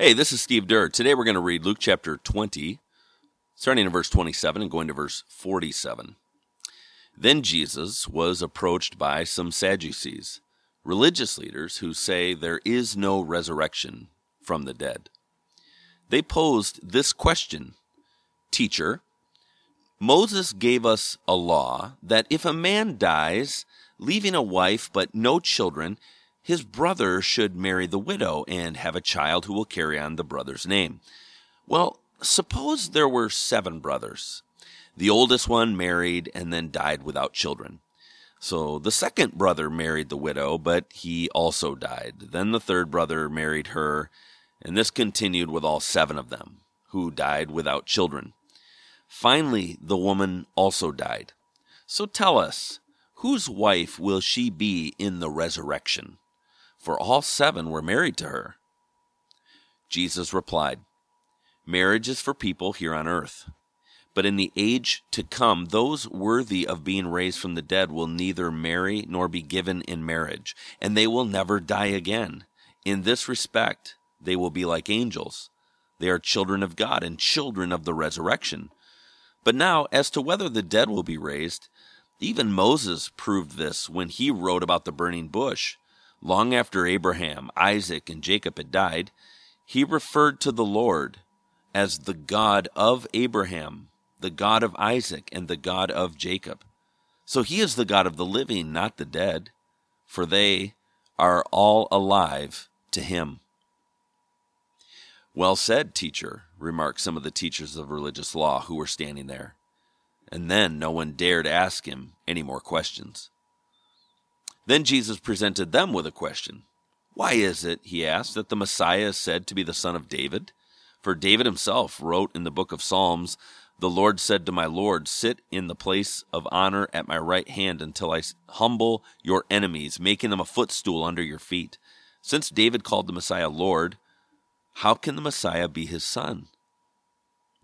Hey, this is Steve Durr. Today we're going to read Luke chapter 20, starting in verse 27 and going to verse 47. Then Jesus was approached by some Sadducees, religious leaders who say there is no resurrection from the dead. They posed this question Teacher, Moses gave us a law that if a man dies, leaving a wife but no children, his brother should marry the widow and have a child who will carry on the brother's name. Well, suppose there were seven brothers. The oldest one married and then died without children. So the second brother married the widow, but he also died. Then the third brother married her, and this continued with all seven of them, who died without children. Finally, the woman also died. So tell us, whose wife will she be in the resurrection? For all seven were married to her. Jesus replied, Marriage is for people here on earth. But in the age to come, those worthy of being raised from the dead will neither marry nor be given in marriage, and they will never die again. In this respect, they will be like angels. They are children of God and children of the resurrection. But now, as to whether the dead will be raised, even Moses proved this when he wrote about the burning bush. Long after Abraham, Isaac, and Jacob had died, he referred to the Lord as the God of Abraham, the God of Isaac, and the God of Jacob. So he is the God of the living, not the dead, for they are all alive to him. Well said, teacher, remarked some of the teachers of religious law who were standing there. And then no one dared ask him any more questions. Then Jesus presented them with a question. Why is it, he asked, that the Messiah is said to be the son of David? For David himself wrote in the book of Psalms, The Lord said to my Lord, Sit in the place of honor at my right hand until I humble your enemies, making them a footstool under your feet. Since David called the Messiah Lord, how can the Messiah be his son?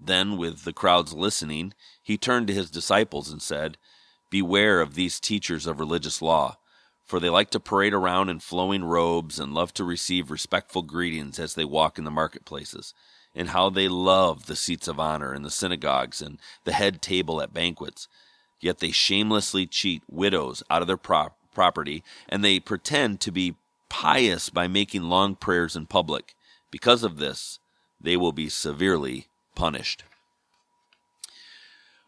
Then, with the crowds listening, he turned to his disciples and said, Beware of these teachers of religious law for they like to parade around in flowing robes and love to receive respectful greetings as they walk in the marketplaces, and how they love the seats of honor in the synagogues and the head table at banquets. Yet they shamelessly cheat widows out of their prop- property, and they pretend to be pious by making long prayers in public. Because of this, they will be severely punished.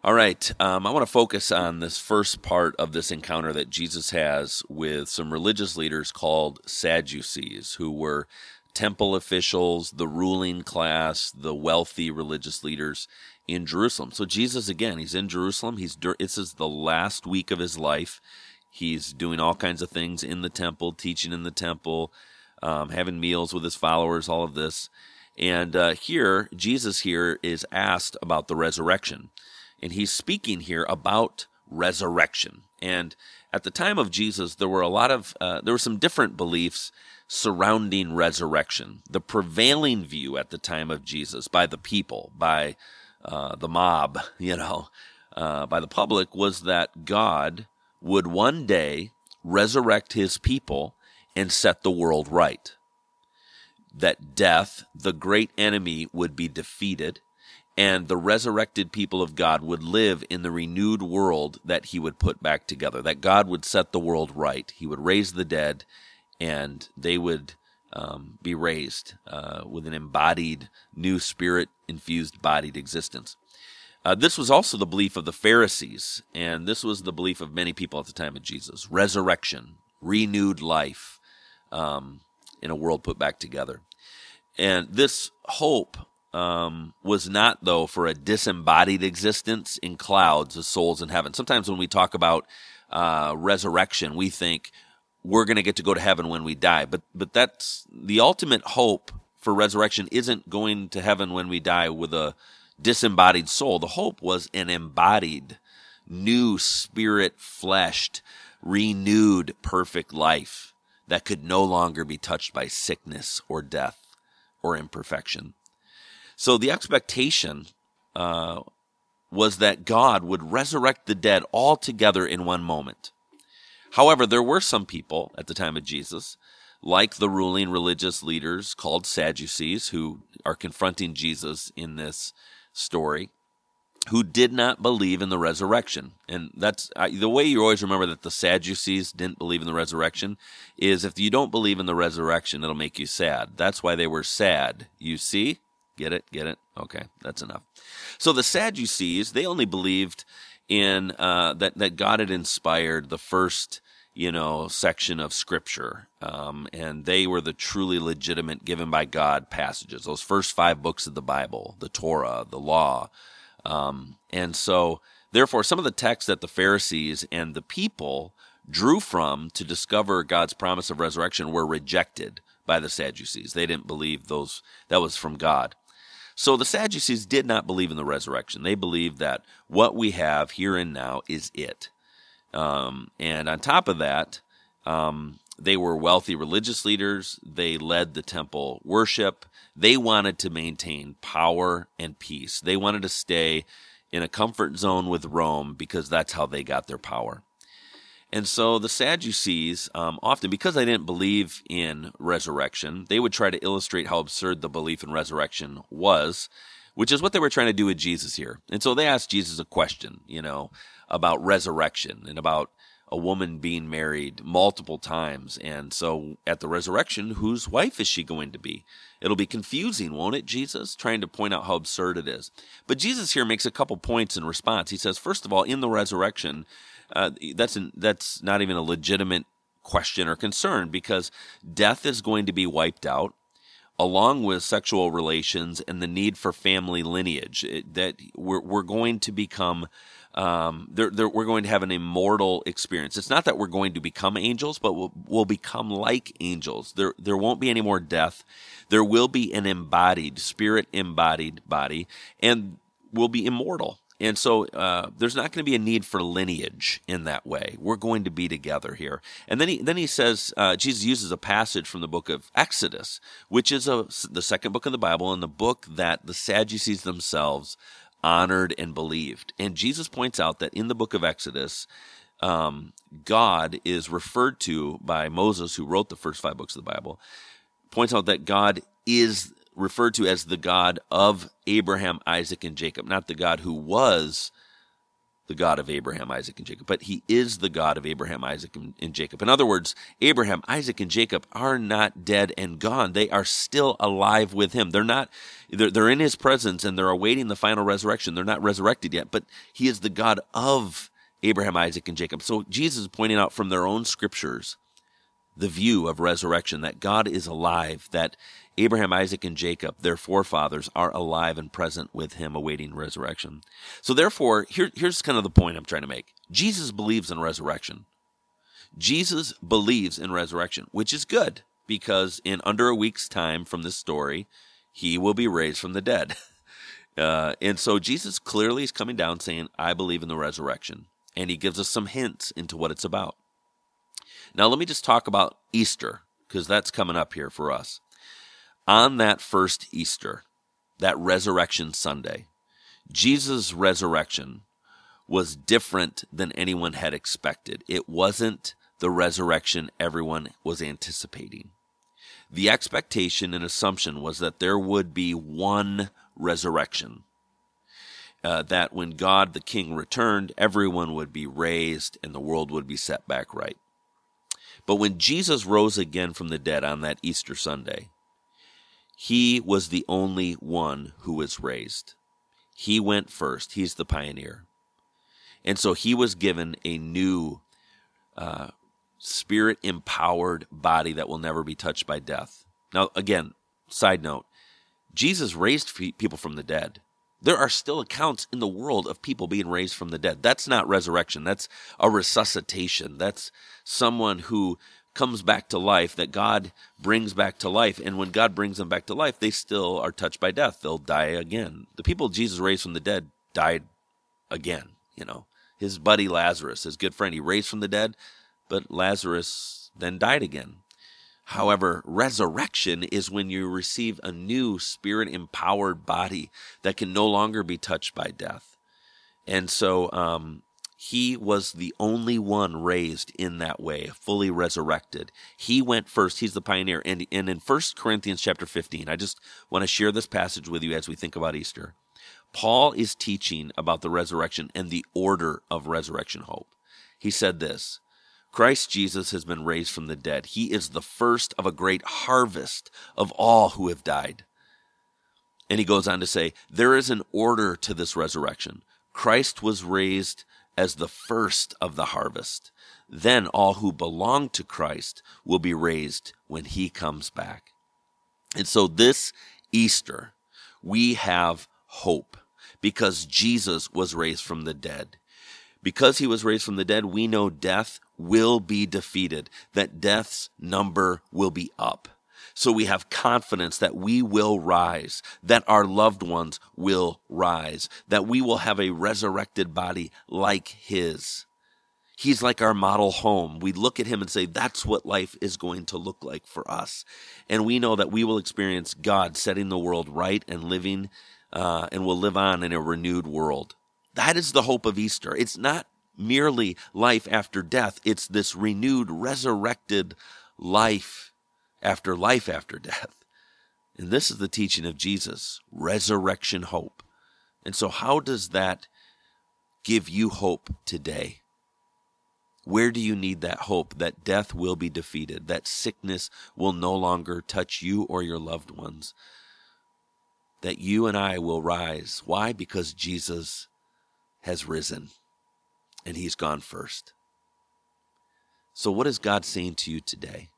All right, um, I want to focus on this first part of this encounter that Jesus has with some religious leaders called Sadducees, who were temple officials, the ruling class, the wealthy religious leaders in Jerusalem. So Jesus, again, he's in Jerusalem. He's this is the last week of his life. He's doing all kinds of things in the temple, teaching in the temple, um, having meals with his followers, all of this. And uh, here, Jesus here is asked about the resurrection and he's speaking here about resurrection. And at the time of Jesus, there were a lot of uh, there were some different beliefs surrounding resurrection. The prevailing view at the time of Jesus by the people, by uh, the mob, you know, uh, by the public, was that God would one day resurrect His people and set the world right. That death, the great enemy, would be defeated and the resurrected people of God would live in the renewed world that he would put back together, that God would set the world right. He would raise the dead, and they would um, be raised uh, with an embodied, new spirit infused, bodied existence. Uh, this was also the belief of the Pharisees, and this was the belief of many people at the time of Jesus resurrection, renewed life um, in a world put back together. And this hope um, was not, though, for a disembodied existence in clouds as souls in heaven. Sometimes when we talk about uh, resurrection, we think we're going to get to go to heaven when we die. But but that's the ultimate hope for resurrection isn't going to heaven when we die with a disembodied soul. The hope was an embodied, new spirit fleshed, renewed, perfect life that could no longer be touched by sickness or death or imperfection. So the expectation uh, was that God would resurrect the dead all together in one moment. However, there were some people at the time of Jesus, like the ruling religious leaders called Sadducees, who are confronting Jesus in this story, who did not believe in the resurrection. And that's the way you always remember that the Sadducees didn't believe in the resurrection is if you don't believe in the resurrection, it'll make you sad. That's why they were sad. You see? Get it? Get it? Okay, that's enough. So the Sadducees, they only believed in uh, that that God had inspired the first you know section of Scripture, um, and they were the truly legitimate given by God passages. Those first five books of the Bible, the Torah, the Law, um, and so therefore some of the texts that the Pharisees and the people drew from to discover God's promise of resurrection were rejected by the Sadducees. They didn't believe those that was from God. So the Sadducees did not believe in the resurrection. They believed that what we have here and now is it. Um, and on top of that, um, they were wealthy religious leaders. They led the temple worship. They wanted to maintain power and peace. They wanted to stay in a comfort zone with Rome because that's how they got their power. And so the Sadducees, um, often because they didn't believe in resurrection, they would try to illustrate how absurd the belief in resurrection was, which is what they were trying to do with Jesus here. And so they asked Jesus a question, you know, about resurrection and about a woman being married multiple times. And so at the resurrection, whose wife is she going to be? It'll be confusing, won't it, Jesus? Trying to point out how absurd it is. But Jesus here makes a couple points in response. He says, first of all, in the resurrection, uh, that's an, that's not even a legitimate question or concern because death is going to be wiped out along with sexual relations and the need for family lineage it, that we're, we're going to become um, they're, they're, we're going to have an immortal experience. It's not that we're going to become angels, but we'll, we'll become like angels. There, there won't be any more death. There will be an embodied, spirit embodied body, and we'll be immortal. And so uh, there's not going to be a need for lineage in that way. We're going to be together here. And then he then he says uh, Jesus uses a passage from the book of Exodus, which is a, the second book of the Bible and the book that the Sadducees themselves honored and believed. And Jesus points out that in the book of Exodus, um, God is referred to by Moses, who wrote the first five books of the Bible, points out that God is referred to as the God of Abraham, Isaac, and Jacob, not the God who was the God of Abraham, Isaac, and Jacob, but he is the God of Abraham, Isaac, and, and, Jacob. In other words, Abraham, Isaac, and Jacob are not dead and gone. They are still alive with him. They're not, they're, they're in his presence and they're awaiting the final resurrection. They're not resurrected yet, but he is the God of Abraham, Isaac, and Jacob. So Jesus is pointing out from their own scriptures the view of resurrection that God is alive, that Abraham, Isaac, and Jacob, their forefathers, are alive and present with him awaiting resurrection. So, therefore, here, here's kind of the point I'm trying to make Jesus believes in resurrection. Jesus believes in resurrection, which is good because in under a week's time from this story, he will be raised from the dead. Uh, and so Jesus clearly is coming down saying, I believe in the resurrection. And he gives us some hints into what it's about. Now, let me just talk about Easter because that's coming up here for us on that first Easter, that resurrection Sunday, Jesus' resurrection was different than anyone had expected. It wasn't the resurrection everyone was anticipating. The expectation and assumption was that there would be one resurrection. Uh, that when God the King returned, everyone would be raised and the world would be set back right. But when Jesus rose again from the dead on that Easter Sunday, he was the only one who was raised. He went first. He's the pioneer. And so he was given a new uh, spirit empowered body that will never be touched by death. Now, again, side note Jesus raised people from the dead. There are still accounts in the world of people being raised from the dead. That's not resurrection. That's a resuscitation. That's someone who comes back to life, that God brings back to life. And when God brings them back to life, they still are touched by death. They'll die again. The people Jesus raised from the dead died again, you know. His buddy Lazarus, his good friend, he raised from the dead, but Lazarus then died again. However, resurrection is when you receive a new spirit empowered body that can no longer be touched by death. And so, um, He was the only one raised in that way, fully resurrected. He went first. He's the pioneer. And, and in 1 Corinthians chapter 15, I just want to share this passage with you as we think about Easter. Paul is teaching about the resurrection and the order of resurrection hope. He said this Christ Jesus has been raised from the dead. He is the first of a great harvest of all who have died. And he goes on to say, There is an order to this resurrection. Christ was raised as the first of the harvest. Then all who belong to Christ will be raised when he comes back. And so this Easter, we have hope because Jesus was raised from the dead. Because he was raised from the dead, we know death will be defeated, that death's number will be up. So we have confidence that we will rise, that our loved ones will rise, that we will have a resurrected body like his. He's like our model home. We look at him and say, that's what life is going to look like for us. And we know that we will experience God setting the world right and living, uh, and will live on in a renewed world. That is the hope of Easter. It's not merely life after death, it's this renewed, resurrected life after life after death. And this is the teaching of Jesus resurrection hope. And so, how does that give you hope today? Where do you need that hope that death will be defeated, that sickness will no longer touch you or your loved ones, that you and I will rise? Why? Because Jesus has risen and he's gone first. So, what is God saying to you today?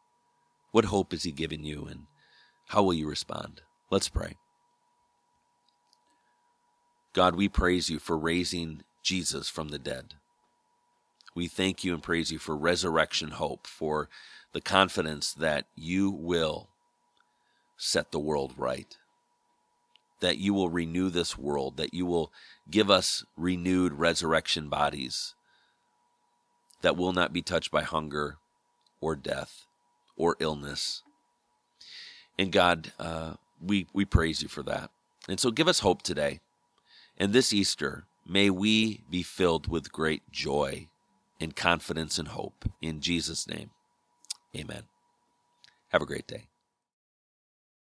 What hope is He giving you, and how will you respond? Let's pray. God, we praise you for raising Jesus from the dead. We thank you and praise you for resurrection hope, for the confidence that you will set the world right, that you will renew this world, that you will give us renewed resurrection bodies that will not be touched by hunger or death or illness. And God, uh, we, we praise you for that. And so give us hope today. And this Easter, may we be filled with great joy and confidence and hope. In Jesus' name, amen. Have a great day.